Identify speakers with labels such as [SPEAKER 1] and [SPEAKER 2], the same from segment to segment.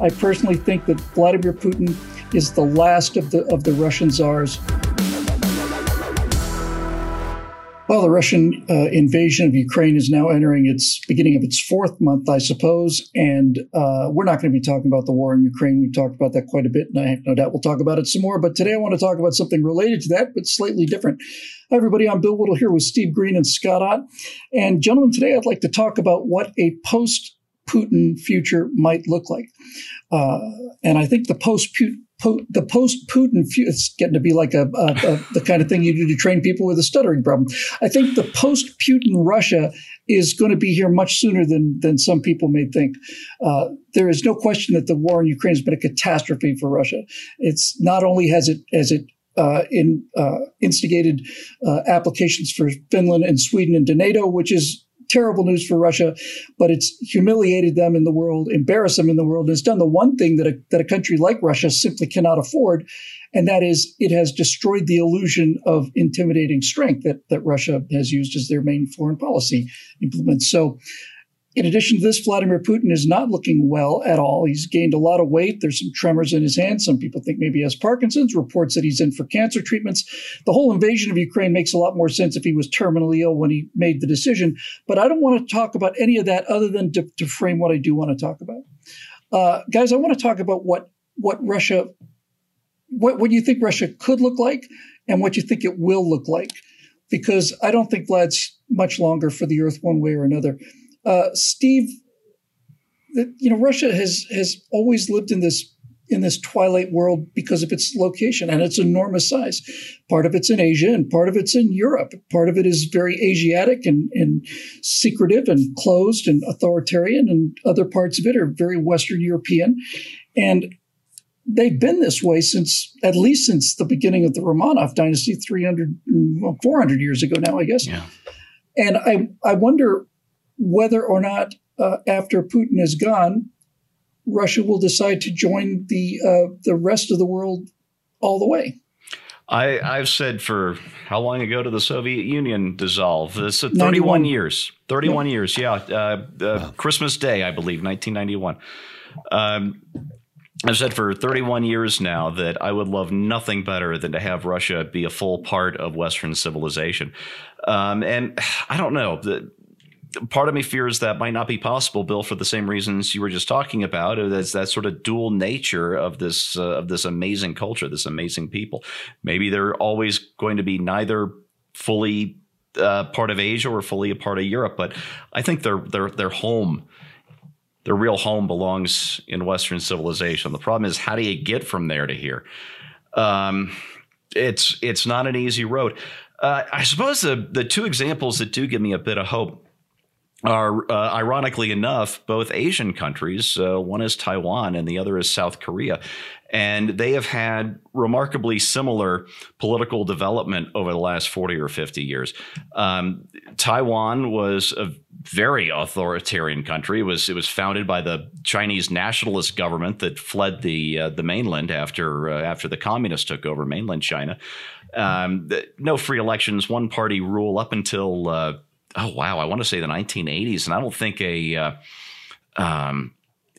[SPEAKER 1] I personally think that Vladimir Putin is the last of the of the Russian czars. Well, the Russian uh, invasion of Ukraine is now entering its beginning of its fourth month, I suppose. And uh, we're not going to be talking about the war in Ukraine. We've talked about that quite a bit, and I have no doubt we'll talk about it some more. But today I want to talk about something related to that, but slightly different. Hi, everybody. I'm Bill Whittle here with Steve Green and Scott Ott. And, gentlemen, today I'd like to talk about what a post Putin future might look like. Uh, and I think the post the post Putin, it's getting to be like a, a, a, the kind of thing you do to train people with a stuttering problem. I think the post Putin Russia is going to be here much sooner than than some people may think. Uh, there is no question that the war in Ukraine has been a catastrophe for Russia. It's not only has it has it uh, in uh, instigated uh, applications for Finland and Sweden into NATO, which is terrible news for Russia, but it's humiliated them in the world, embarrassed them in the world, and it's done the one thing that a, that a country like Russia simply cannot afford, and that is it has destroyed the illusion of intimidating strength that, that Russia has used as their main foreign policy implement. So in addition to this, Vladimir Putin is not looking well at all. He's gained a lot of weight. There's some tremors in his hands. Some people think maybe he has Parkinson's, reports that he's in for cancer treatments. The whole invasion of Ukraine makes a lot more sense if he was terminally ill when he made the decision. But I don't want to talk about any of that other than to, to frame what I do want to talk about. Uh, guys, I want to talk about what, what Russia, what, what you think Russia could look like and what you think it will look like. Because I don't think Vlad's much longer for the earth one way or another. Uh, Steve, you know, Russia has has always lived in this in this twilight world because of its location and its enormous size. Part of it's in Asia and part of it's in Europe. Part of it is very Asiatic and, and secretive and closed and authoritarian, and other parts of it are very Western European. And they've been this way since at least since the beginning of the Romanov dynasty 300 400 years ago now I guess.
[SPEAKER 2] Yeah.
[SPEAKER 1] And I I wonder whether or not uh, after Putin is gone, Russia will decide to join the uh, the rest of the world all the way.
[SPEAKER 2] I, I've said for how long ago did the Soviet Union dissolve? This uh, 31 91. years. 31 yeah. years, yeah. Uh, uh, wow. Christmas Day, I believe, 1991. Um, I've said for 31 years now that I would love nothing better than to have Russia be a full part of Western civilization. Um, and I don't know. The, part of me fears that might not be possible, Bill, for the same reasons you were just talking about. That's that sort of dual nature of this uh, of this amazing culture, this amazing people. Maybe they're always going to be neither fully uh, part of Asia or fully a part of Europe, but I think their their their home, their real home, belongs in Western civilization. The problem is, how do you get from there to here? Um, it's it's not an easy road. Uh, I suppose the the two examples that do give me a bit of hope are uh, ironically enough both Asian countries. Uh, one is Taiwan and the other is South Korea. And they have had remarkably similar political development over the last 40 or 50 years. Um, Taiwan was a very authoritarian country. It was, it was founded by the Chinese nationalist government that fled the, uh, the mainland after, uh, after the communists took over mainland China. Um, no free elections, one party rule up until uh, oh wow, I want to say the 1980s, and I don't think a uh, um,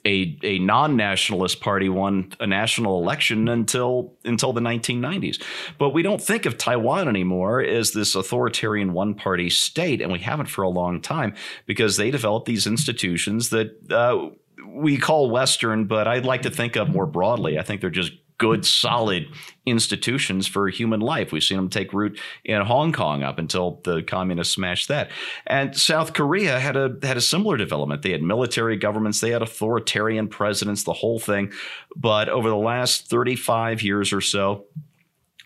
[SPEAKER 2] a a non-nationalist party won a national election until until the 1990s. But we don't think of Taiwan anymore as this authoritarian one-party state, and we haven't for a long time because they developed these institutions that. Uh, we call Western, but I'd like to think of more broadly. I think they're just good, solid institutions for human life. We've seen them take root in Hong Kong up until the communists smashed that. And South Korea had a had a similar development. They had military governments, they had authoritarian presidents, the whole thing. But over the last 35 years or so,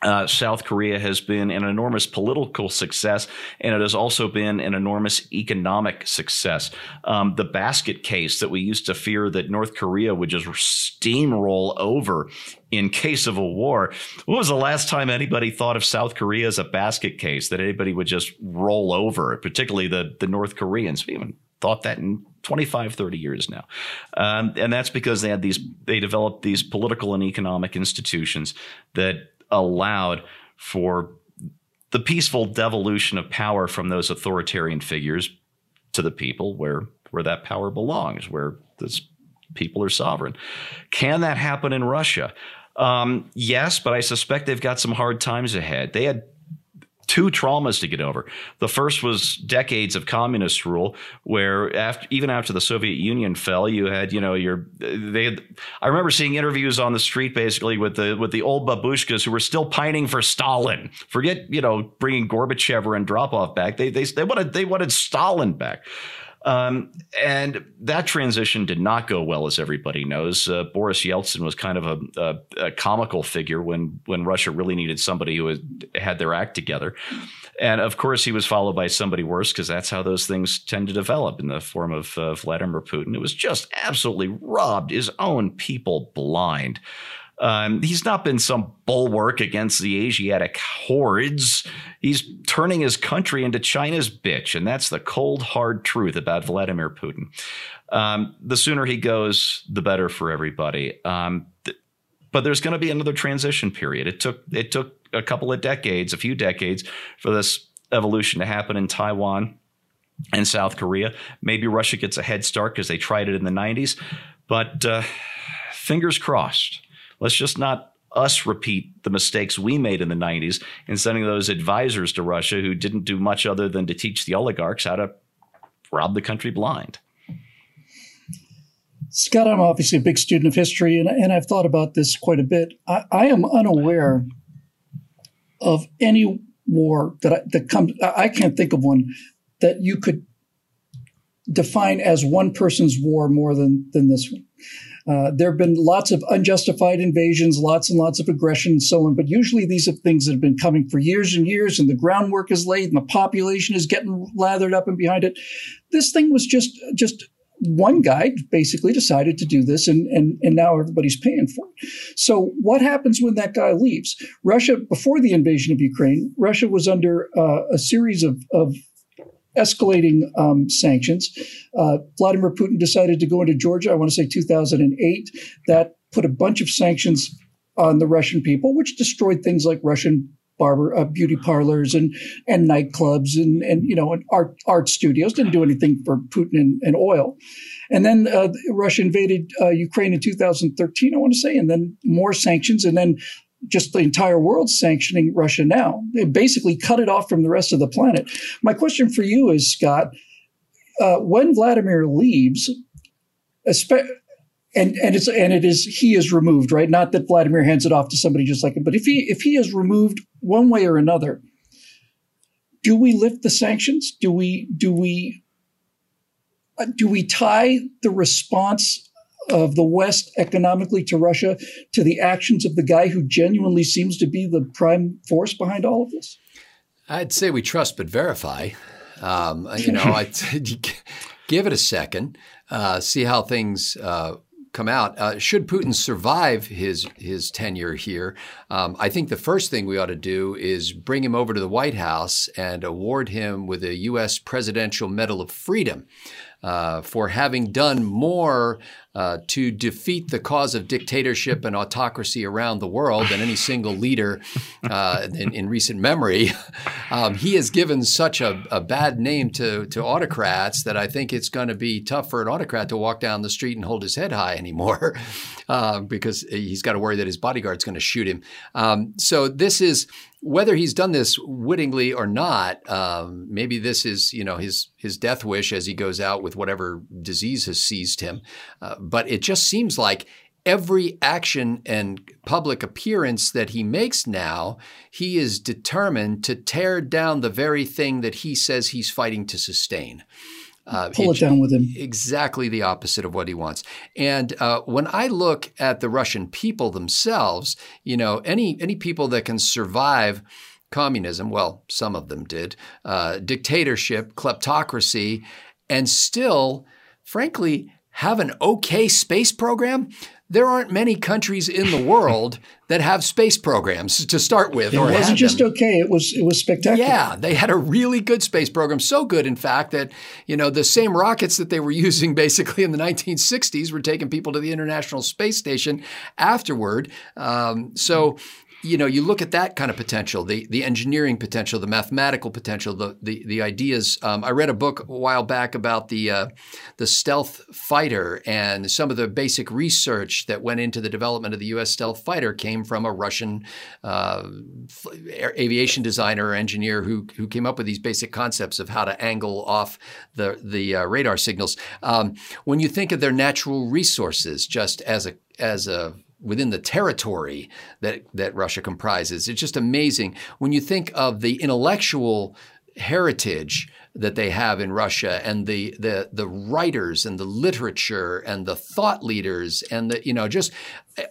[SPEAKER 2] uh, South Korea has been an enormous political success, and it has also been an enormous economic success. Um, the basket case that we used to fear that North Korea would just steamroll over in case of a war. When was the last time anybody thought of South Korea as a basket case that anybody would just roll over, particularly the, the North Koreans? We even thought that in 25, 30 years now. Um, and that's because they had these, they developed these political and economic institutions that allowed for the peaceful devolution of power from those authoritarian figures to the people where where that power belongs, where this people are sovereign. Can that happen in Russia? Um, yes, but I suspect they've got some hard times ahead. They had two traumas to get over. The first was decades of communist rule, where after, even after the Soviet Union fell, you had you know your they. Had, I remember seeing interviews on the street basically with the with the old babushkas who were still pining for Stalin. Forget you know bringing Gorbachev or Andropov back. They they they wanted they wanted Stalin back. Um, and that transition did not go well, as everybody knows. Uh, Boris Yeltsin was kind of a, a, a, comical figure when when Russia really needed somebody who had, had their act together. And of course, he was followed by somebody worse because that's how those things tend to develop in the form of uh, Vladimir Putin. It was just absolutely robbed his own people blind. Um, he's not been some bulwark against the Asiatic hordes. He's turning his country into China's bitch, and that's the cold, hard truth about Vladimir Putin. Um, the sooner he goes, the better for everybody. Um, th- but there's going to be another transition period. It took it took a couple of decades, a few decades, for this evolution to happen in Taiwan and South Korea. Maybe Russia gets a head start because they tried it in the 90s, but uh, fingers crossed. Let's just not us repeat the mistakes we made in the 90s in sending those advisors to Russia who didn't do much other than to teach the oligarchs how to rob the country blind.
[SPEAKER 1] Scott, I'm obviously a big student of history, and, and I've thought about this quite a bit. I, I am unaware of any war that I, that comes. I can't think of one that you could define as one person's war more than than this one. Uh, there have been lots of unjustified invasions, lots and lots of aggression and so on, but usually these are things that have been coming for years and years, and the groundwork is laid, and the population is getting lathered up and behind it. This thing was just just one guy basically decided to do this and, and, and now everybody's paying for it. So what happens when that guy leaves? Russia, before the invasion of Ukraine, Russia was under uh, a series of, of escalating um, sanctions. Uh, Vladimir Putin decided to go into Georgia, I want to say 2008. That put a bunch of sanctions on the Russian people, which destroyed things like Russian barber uh, beauty parlors and and nightclubs and and you know and art art studios didn't do anything for Putin and, and oil and then uh, Russia invaded uh, Ukraine in 2013 I want to say and then more sanctions and then just the entire world sanctioning Russia now. They basically cut it off from the rest of the planet. My question for you is, Scott, uh, when Vladimir leaves, and and it's and it is he is removed, right? Not that Vladimir hands it off to somebody just like him, but if he if he is removed one way or another, do we lift the sanctions? Do we do we uh, do we tie the response of the West economically to Russia to the actions of the guy who genuinely seems to be the prime force behind all of this?
[SPEAKER 3] I'd say we trust but verify. Um, you know, I give it a second, uh, see how things uh, come out. Uh, should Putin survive his his tenure here, um, I think the first thing we ought to do is bring him over to the White House and award him with a U.S. Presidential Medal of Freedom. Uh, for having done more uh, to defeat the cause of dictatorship and autocracy around the world than any single leader uh, in, in, recent memory. Um, he has given such a, a, bad name to, to autocrats that I think it's going to be tough for an autocrat to walk down the street and hold his head high anymore uh, because he's got to worry that his bodyguard's going to shoot him. Um, so this is whether he's done this wittingly or not, um, maybe this is you know his his death wish as he goes out with whatever disease has seized him. Uh, but it just seems like every action and public appearance that he makes now, he is determined to tear down the very thing that he says he's fighting to sustain.
[SPEAKER 1] Uh, Pull it, it, down with him.
[SPEAKER 3] Exactly the opposite of what he wants. And uh, when I look at the Russian people themselves, you know, any any people that can survive communism, well, some of them did, uh, dictatorship, kleptocracy, and still, frankly, have an okay space program, there aren't many countries in the world that have space programs to start with.
[SPEAKER 1] It wasn't just them. okay; it was it was spectacular.
[SPEAKER 3] Yeah, they had a really good space program. So good, in fact, that you know the same rockets that they were using basically in the 1960s were taking people to the International Space Station afterward. Um, so you know, you look at that kind of potential, the the engineering potential, the mathematical potential, the the, the ideas. Um, I read a book a while back about the uh, the stealth fighter, and some of the basic research that went into the development of the U.S. stealth fighter came from a Russian uh, aviation designer or engineer who who came up with these basic concepts of how to angle off the the uh, radar signals. Um, when you think of their natural resources, just as a as a within the territory that that Russia comprises. It's just amazing when you think of the intellectual heritage that they have in Russia and the the the writers and the literature and the thought leaders and the you know just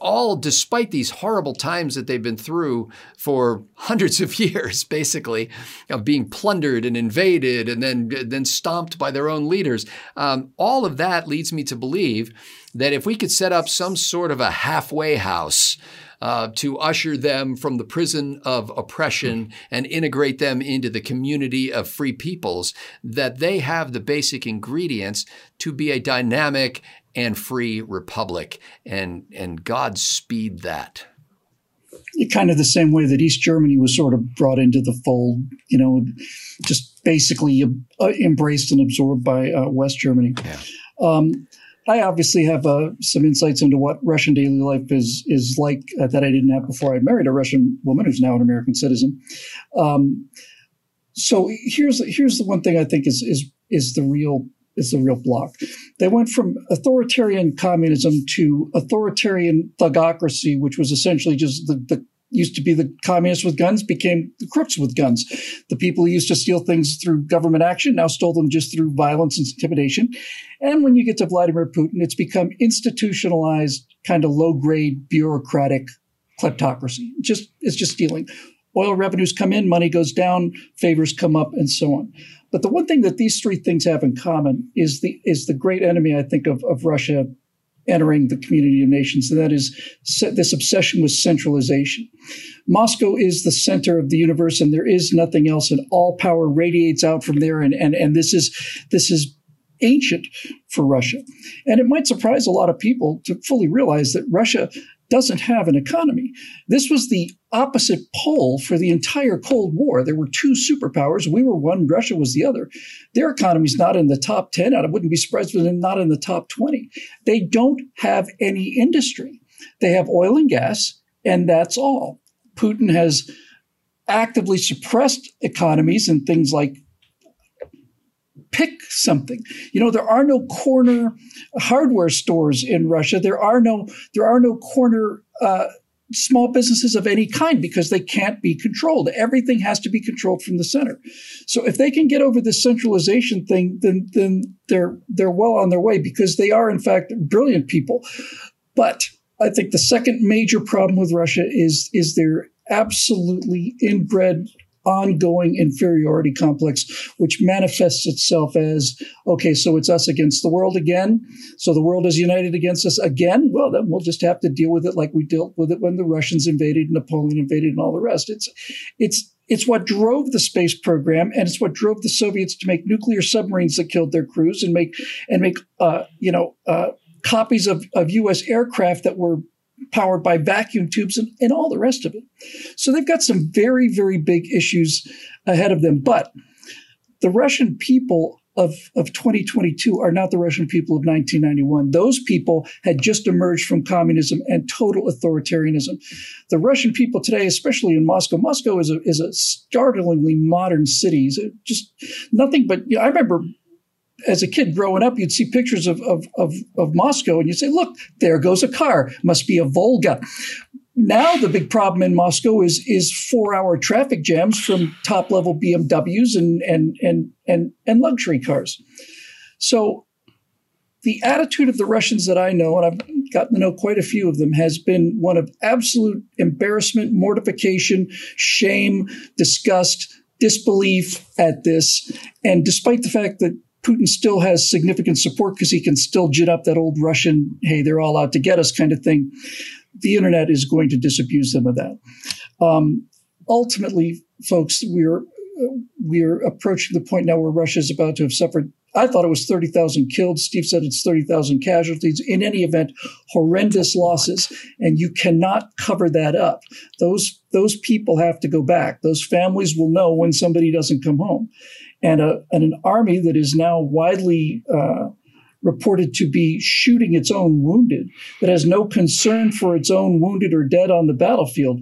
[SPEAKER 3] all despite these horrible times that they've been through for hundreds of years basically of being plundered and invaded and then then stomped by their own leaders. Um, all of that leads me to believe that if we could set up some sort of a halfway house uh, to usher them from the prison of oppression and integrate them into the community of free peoples, that they have the basic ingredients to be a dynamic and free republic. And, and God speed that.
[SPEAKER 1] Kind of the same way that East Germany was sort of brought into the fold, you know, just basically uh, embraced and absorbed by uh, West Germany. Yeah. Um, I obviously have uh, some insights into what Russian daily life is is like uh, that I didn't have before I married a Russian woman who's now an American citizen. Um, so here's here's the one thing I think is is is the real is the real block. They went from authoritarian communism to authoritarian thugocracy, which was essentially just the, the used to be the communists with guns became the crooks with guns. The people who used to steal things through government action now stole them just through violence and intimidation. And when you get to Vladimir Putin, it's become institutionalized, kind of low grade bureaucratic kleptocracy. Just it's just stealing. Oil revenues come in, money goes down, favors come up, and so on. But the one thing that these three things have in common is the is the great enemy, I think, of, of Russia entering the community of nations, and that is this obsession with centralization. Moscow is the center of the universe, and there is nothing else, and all power radiates out from there. And and and this is this is ancient for Russia, and it might surprise a lot of people to fully realize that Russia doesn't have an economy. This was the opposite pole for the entire Cold War. There were two superpowers. We were one, Russia was the other. Their economy's not in the top 10. I wouldn't be surprised if they're not in the top 20. They don't have any industry. They have oil and gas, and that's all. Putin has actively suppressed economies and things like pick something. You know, there are no corner hardware stores in Russia. There are no there are no corner uh, small businesses of any kind because they can't be controlled. Everything has to be controlled from the center. So if they can get over this centralization thing, then then they're they're well on their way because they are in fact brilliant people. But I think the second major problem with Russia is is their absolutely inbred ongoing inferiority complex, which manifests itself as okay, so it's us against the world again. So the world is united against us again. Well, then we'll just have to deal with it like we dealt with it when the Russians invaded, Napoleon invaded, and all the rest. It's it's it's what drove the space program, and it's what drove the Soviets to make nuclear submarines that killed their crews and make and make uh, you know uh, copies of, of U.S. aircraft that were powered by vacuum tubes and, and all the rest of it. So they've got some very, very big issues ahead of them. But the Russian people of, of 2022 are not the Russian people of 1991. Those people had just emerged from communism and total authoritarianism. The Russian people today, especially in Moscow, Moscow is a, is a startlingly modern city. It's Just nothing but, you know, I remember as a kid growing up, you'd see pictures of, of, of, of Moscow and you'd say, look, there goes a car. Must be a Volga. Now the big problem in Moscow is is four hour traffic jams from top level BMWs and and and and and luxury cars. So the attitude of the Russians that I know, and I've gotten to know quite a few of them, has been one of absolute embarrassment, mortification, shame, disgust, disbelief at this. And despite the fact that Putin still has significant support because he can still jit up that old Russian, hey, they're all out to get us kind of thing. The internet is going to disabuse them of that. Um, ultimately, folks, we're we're approaching the point now where Russia is about to have suffered. I thought it was 30,000 killed. Steve said it's 30,000 casualties. In any event, horrendous losses, and you cannot cover that up. Those those people have to go back. Those families will know when somebody doesn't come home, and, a, and an army that is now widely uh, reported to be shooting its own wounded, that has no concern for its own wounded or dead on the battlefield,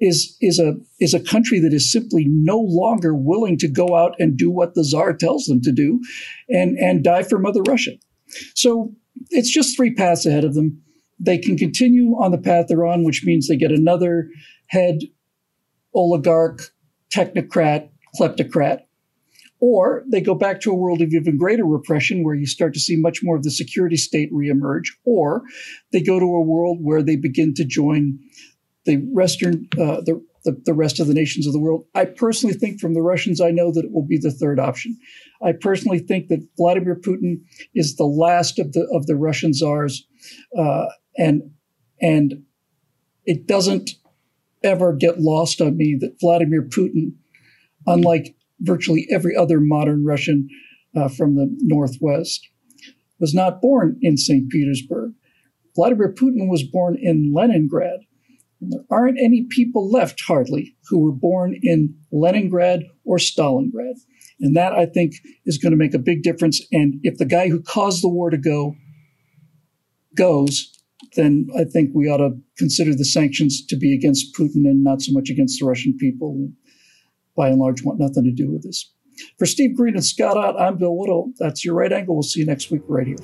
[SPEAKER 1] is is a is a country that is simply no longer willing to go out and do what the czar tells them to do, and and die for Mother Russia. So it's just three paths ahead of them. They can continue on the path they're on, which means they get another head oligarch, technocrat, kleptocrat, or they go back to a world of even greater repression where you start to see much more of the security state reemerge, or they go to a world where they begin to join the Western, uh, the, the, the rest of the nations of the world. I personally think from the Russians, I know that it will be the third option. I personally think that Vladimir Putin is the last of the of the Russian czars, uh, and and it doesn't ever get lost on me that Vladimir Putin, unlike virtually every other modern Russian uh, from the Northwest, was not born in St. Petersburg. Vladimir Putin was born in Leningrad, And there aren't any people left, hardly, who were born in Leningrad or Stalingrad. And that, I think, is going to make a big difference. And if the guy who caused the war to go goes, then I think we ought to consider the sanctions to be against Putin and not so much against the Russian people, by and large, want nothing to do with this. For Steve Green and Scott Ott, I'm Bill Whittle. That's your right angle. We'll see you next week right here.